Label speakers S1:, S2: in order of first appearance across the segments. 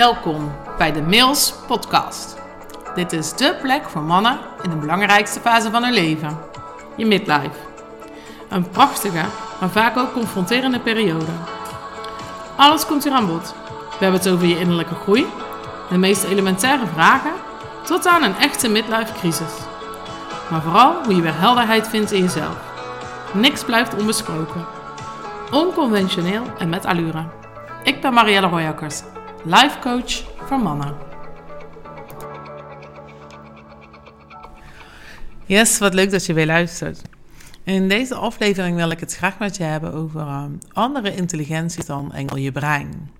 S1: Welkom bij de Mails Podcast. Dit is dé plek voor mannen in de belangrijkste fase van hun leven: je midlife. Een prachtige, maar vaak ook confronterende periode. Alles komt hier aan bod. We hebben het over je innerlijke groei, de meest elementaire vragen, tot aan een echte midlife crisis. Maar vooral hoe je weer helderheid vindt in jezelf. Niks blijft onbesproken. Onconventioneel en met allure. Ik ben Marielle Royakkers, life coach voor mannen. Yes, wat leuk dat je weer luistert. In deze aflevering wil ik het graag met je hebben over um, andere intelligenties dan enkel je brein.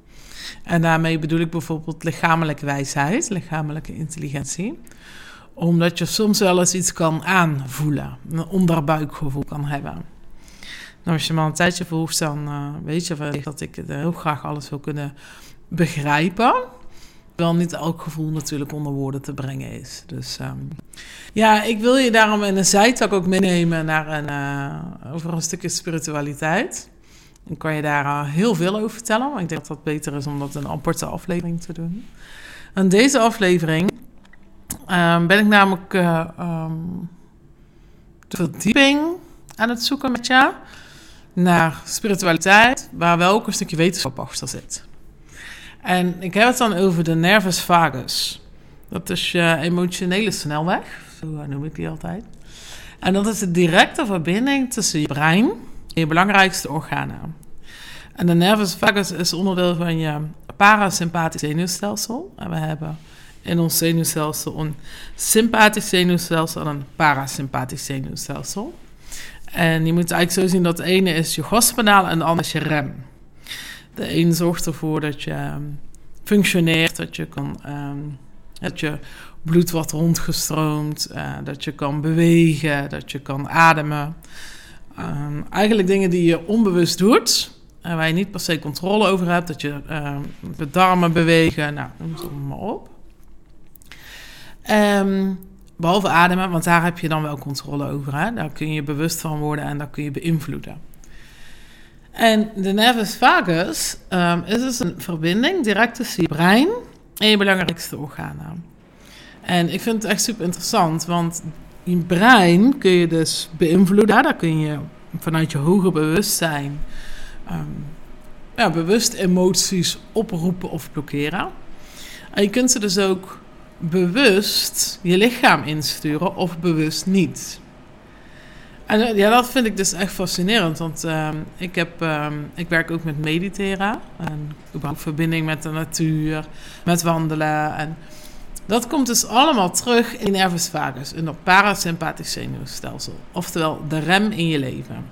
S1: En daarmee bedoel ik bijvoorbeeld lichamelijke wijsheid, lichamelijke intelligentie. Omdat je soms wel eens iets kan aanvoelen, een onderbuikgevoel kan hebben. Nou, als je me al een tijdje volgt, dan uh, weet je dat ik heel graag alles wil kunnen begrijpen. Wel niet elk gevoel natuurlijk onder woorden te brengen is. Dus um, ja, ik wil je daarom in een zijtak ook meenemen naar een, uh, over een stukje spiritualiteit. Dan kan je daar uh, heel veel over vertellen. Maar ik denk dat het beter is om dat een aparte aflevering te doen. En deze aflevering um, ben ik namelijk um, de verdieping aan het zoeken met jou naar spiritualiteit, waar wel ook een stukje wetenschap achter zit. En ik heb het dan over de nervus vagus. Dat is je emotionele snelweg, zo noem ik die altijd. En dat is de directe verbinding tussen je brein en je belangrijkste organen. En de nervus vagus is onderdeel van je parasympathisch zenuwstelsel. En we hebben in ons zenuwstelsel een sympathisch zenuwstelsel en een parasympathisch zenuwstelsel. En je moet eigenlijk zo zien dat de ene is je gaspedaal en de andere is je rem. De een zorgt ervoor dat je ehm, functioneert, dat je kan, um, dat je bloed wordt rondgestroomd, uh, dat je kan bewegen, dat je kan ademen. Um, eigenlijk dingen die je onbewust doet, en waar je niet per se controle over hebt, dat je de darmen bewegen, nou, noem het maar op. Behalve ademen, want daar heb je dan wel controle over. Hè? Daar kun je bewust van worden en daar kun je beïnvloeden. En de nervus vagus um, is dus een verbinding direct tussen je brein en je belangrijkste organen. En ik vind het echt super interessant, want je brein kun je dus beïnvloeden. Daar kun je vanuit je hoger bewustzijn um, ja, bewust emoties oproepen of blokkeren. En je kunt ze dus ook bewust je lichaam insturen of bewust niet. En eh, ja, dat vind ik dus echt fascinerend, want uh, ik, heb, uh, ik werk ook met mediteren en überhaupt verbinding met de natuur, met wandelen. En dat komt dus allemaal terug in nervus vagus, in het parasympathisch zenuwstelsel, oftewel de rem in je leven.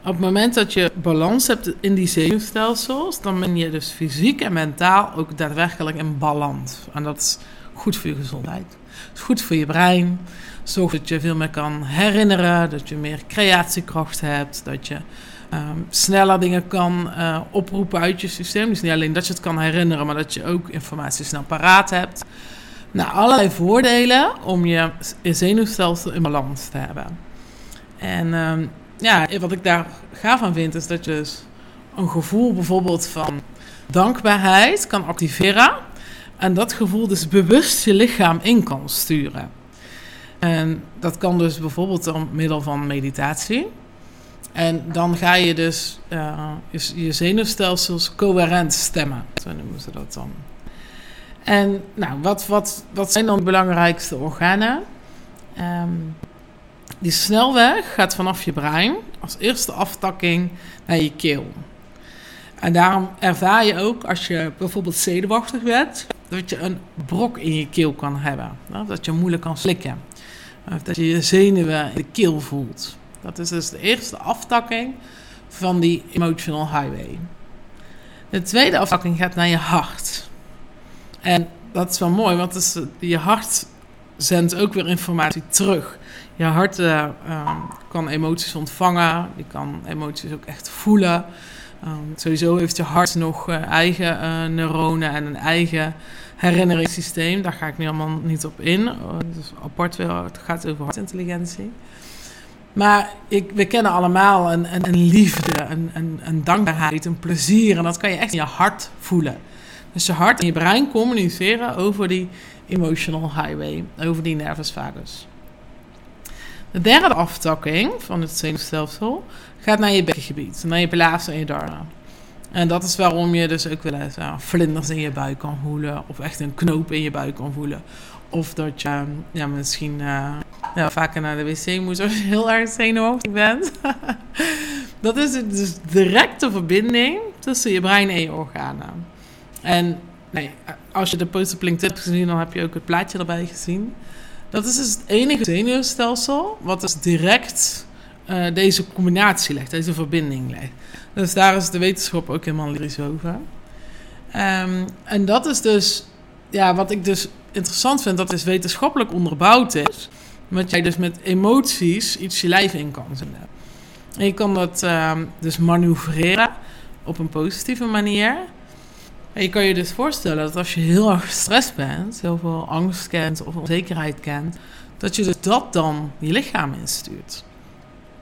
S1: Op het moment dat je balans hebt in die zenuwstelsels, dan ben je dus fysiek en mentaal ook daadwerkelijk in balans. En dat is goed voor je gezondheid. Het is goed voor je brein. Zorgt dat je veel meer kan herinneren, dat je meer creatiekracht hebt, dat je um, sneller dingen kan uh, oproepen uit je systeem. Dus niet alleen dat je het kan herinneren, maar dat je ook informatie snel paraat hebt. Nou, allerlei voordelen om je zenuwstelsel in balans te hebben. En um, ja, wat ik daar gaaf aan vind, is dat je dus een gevoel bijvoorbeeld van dankbaarheid kan activeren. En dat gevoel dus bewust je lichaam in kan sturen. En dat kan dus bijvoorbeeld door middel van meditatie. En dan ga je dus je, je, zenuwstelsels coherent stemmen. Zo noemen ze dat dan. En nou, wat, wat, wat zijn dan de belangrijkste organen? Um, die snelweg gaat vanaf je brein als eerste aftakking naar je keel. En daarom ervaar je ook als je bijvoorbeeld zenuwachtig bent, dat je een brok in je keel kan hebben. Dat je moeilijk kan slikken. Of dat je je zenuwen in de keel voelt. Dat is dus de eerste aftakking van die emotional highway. De tweede aftakking gaat naar je hart. En dat is wel mooi, want je hart zendt ook weer informatie terug je hart uh, kan emoties ontvangen. Je kan emoties ook echt voelen. Um, sowieso heeft je hart nog uh, eigen uh, neuronen en een eigen herinneringssysteem. Daar ga ik nu allemaal niet op in. Oh, dus apart wel, het gaat over hartintelligentie. Maar ik, we kennen allemaal een, een, een liefde, een, een, een, dankbaarheid, een plezier. En dat kan je echt in je hart voelen. Dus je hart en je brein communiceren over die emotional highway, over die nervus vagus. De derde aftakking van het zenuwstelsel gaat naar je bekkengebied, naar je blazen en je darmen. En dat is waarom je dus ook wel eens uh, vlinders in je buik kan voelen, of echt een knoop in je buik kan voelen. Of dat je ja, misschien uh, ja, vaker naar de wc moet als je heel erg zenuwachtig bent. dat is dus directe verbinding tussen je brein en je organen. En nee, als je de tip hebt gezien, dan heb je ook het plaatje erbij gezien. Dat is dus het enige zenuwstelsel wat dus direct uh, deze combinatie legt, deze verbinding legt. Dus daar is de wetenschap ook helemaal lyrisch over. Um, en dat is dus, ja, wat ik dus interessant vind, dat is wetenschappelijk onderbouwd is. Dat jij dus met emoties iets je lijf in kan zetten. En je kan dat um, dus manoeuvreren op een positieve manier. Je kan je dus voorstellen dat als je heel erg gestrest bent, heel veel angst kent of onzekerheid kent, dat je dus dat dan je lichaam instuurt.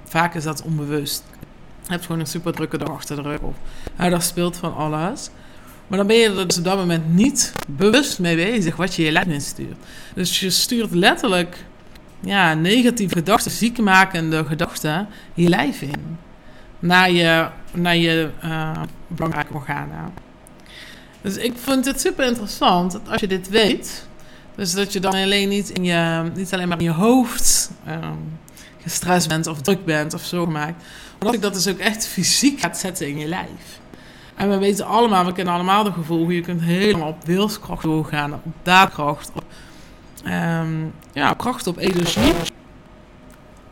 S1: Vaak is dat onbewust. Je hebt gewoon een super drukke dag achter de rug of ja, daar speelt van alles. Maar dan ben je er dus op dat moment niet bewust mee bezig wat je je lijf instuurt. Dus je stuurt letterlijk ja, negatieve gedachten, ziekmakende gedachten, je lijf in. Naar je, naar je uh, belangrijke organen. Dus ik vind het super interessant dat als je dit weet, dus dat je dan alleen niet, in je, niet alleen maar in je hoofd um, gestrest bent of druk bent of zo gemaakt, maar dat ik dat dus ook echt fysiek gaat zetten in je lijf. En we weten allemaal, we kennen allemaal het gevoel hoe je kunt helemaal op wilskracht doorgaan, op daadkracht, op, um, ja, kracht op energie,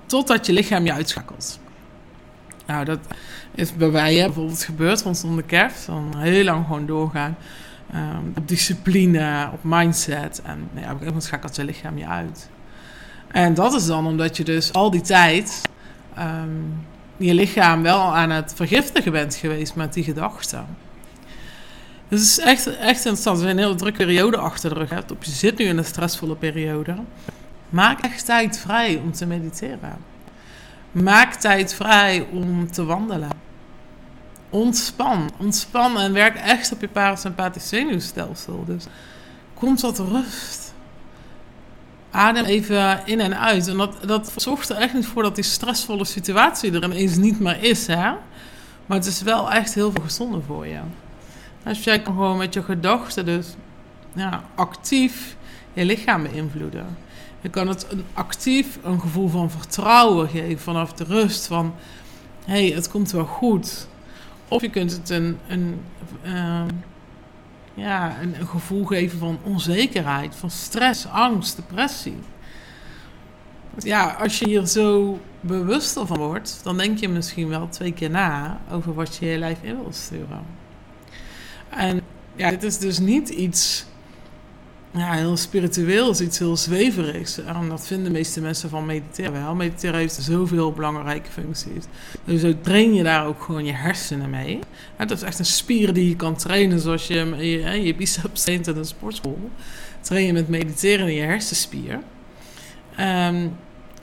S1: totdat je lichaam je uitschakelt. Nou, dat is bij wij bijvoorbeeld gebeurd rondom de kerst. Dan heel lang gewoon doorgaan. Um, op discipline, op mindset. En nou ja, op een moment schakelt je lichaam je uit. En dat is dan omdat je dus al die tijd um, je lichaam wel aan het vergiftigen bent geweest met die gedachten. Dus het is echt, echt interessant. We zijn een hele drukke periode achter de rug. Hebt. Je zit nu in een stressvolle periode. Maak echt tijd vrij om te mediteren. Maak tijd vrij om te wandelen. Ontspan. Ontspan en werk echt op je parasympathisch zenuwstelsel. Dus kom tot rust. Adem even in en uit. En dat, dat zorgt er echt niet voor dat die stressvolle situatie er ineens niet meer is. Hè? Maar het is wel echt heel veel gezonder voor je. Als jij kan gewoon met je gedachten dus ja, actief je lichaam beïnvloeden. Je kan het een actief een gevoel van vertrouwen geven vanaf de rust van hé, hey, het komt wel goed. Of je kunt het een, een, uh, ja, een, een, gevoel geven van onzekerheid, van stress, angst, depressie. Ja, als je hier zo bewust van wordt, dan denk je misschien wel twee keer na over wat je je lijf in wil sturen. En ja, dit is dus niet iets ja, heel spiritueel is iets heel zweverigs. En dat vinden de meeste mensen van mediteren wel. Mediteren heeft zoveel belangrijke functies. Dus ook train je daar ook gewoon je hersenen mee. Het is echt een spier die je kan trainen zoals je je, je biceps traint in een sportschool. Train je met mediteren in je hersenspier. Um,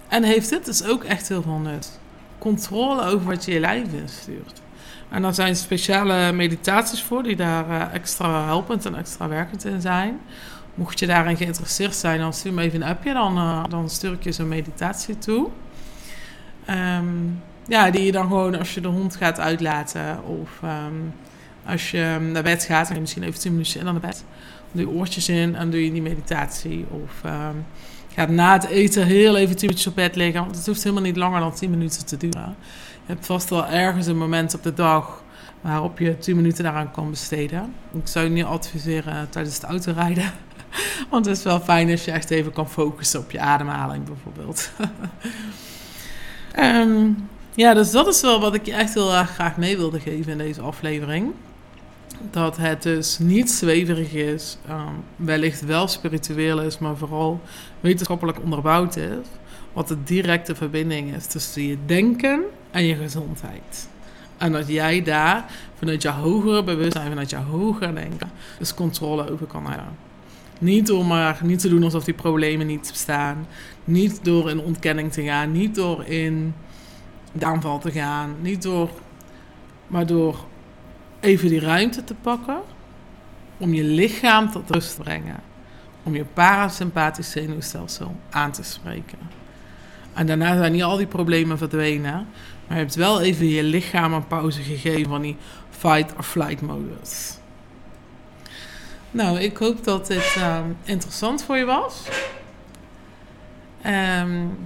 S1: en heeft dit dus ook echt heel veel nut. Controle over wat je je lijf instuurt. En daar zijn speciale meditaties voor die daar uh, extra helpend en extra werkend in zijn. Mocht je daarin geïnteresseerd zijn, dan stuur me even een appje. Dan, uh, dan stuur ik je zo'n meditatie toe. Um, ja, die je dan gewoon als je de hond gaat uitlaten. Of um, als je naar bed gaat, en je misschien even 10 minuutjes in aan de bed. Dan doe je oortjes in en doe je die meditatie. Of um, gaat na het eten heel even 10 minuutjes op bed liggen. Want het hoeft helemaal niet langer dan 10 minuten te duren. Je hebt vast wel ergens een moment op de dag waarop je 10 minuten daaraan kan besteden. Ik zou je niet adviseren tijdens het autorijden. Want het is wel fijn als je echt even kan focussen op je ademhaling bijvoorbeeld. um, ja, dus dat is wel wat ik je echt heel erg graag mee wilde geven in deze aflevering. Dat het dus niet zweverig is, um, wellicht wel spiritueel is, maar vooral wetenschappelijk onderbouwd is. Wat de directe verbinding is tussen je denken en je gezondheid. En dat jij daar vanuit je hogere bewustzijn, vanuit je hogere denken, dus controle over kan hebben. Niet door maar niet te doen alsof die problemen niet bestaan. Niet door in ontkenning te gaan. Niet door in de aanval te gaan. Niet door, maar door even die ruimte te pakken. om je lichaam tot rust te brengen. Om je parasympathisch zenuwstelsel aan te spreken. En daarna zijn niet al die problemen verdwenen. Maar je hebt wel even je lichaam een pauze gegeven van die fight or flight modus. Nou, ik hoop dat dit uh, interessant voor je was. Um,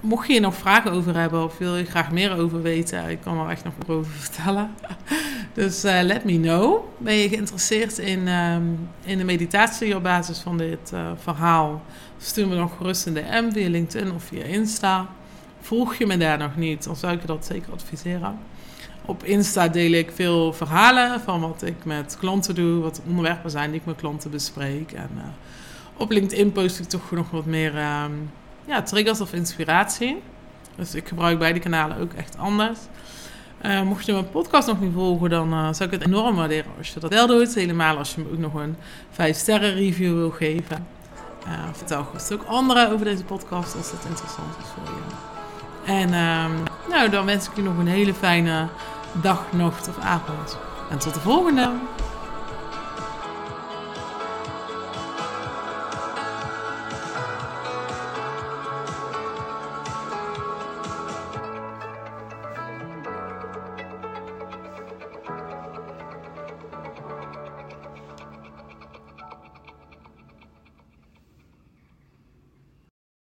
S1: mocht je hier nog vragen over hebben of wil je graag meer over weten, ik kan er echt nog meer over vertellen. Dus uh, let me know. Ben je geïnteresseerd in, um, in de meditatie op basis van dit uh, verhaal? Stuur me nog gerust een DM via LinkedIn of via Insta. Volg je me daar nog niet, dan zou ik je dat zeker adviseren. Op Insta deel ik veel verhalen van wat ik met klanten doe, wat onderwerpen zijn die ik met klanten bespreek. En uh, op LinkedIn post ik toch nog wat meer um, ja, triggers of inspiratie. Dus ik gebruik beide kanalen ook echt anders. Uh, mocht je mijn podcast nog niet volgen, dan uh, zou ik het enorm waarderen als je dat wel doet. Helemaal als je me ook nog een 5 sterren review wil geven. Vertel gerust ook anderen over deze podcast als dat interessant is voor je. En um, nou, dan wens ik je nog een hele fijne dag, nacht of avond. En tot de volgende!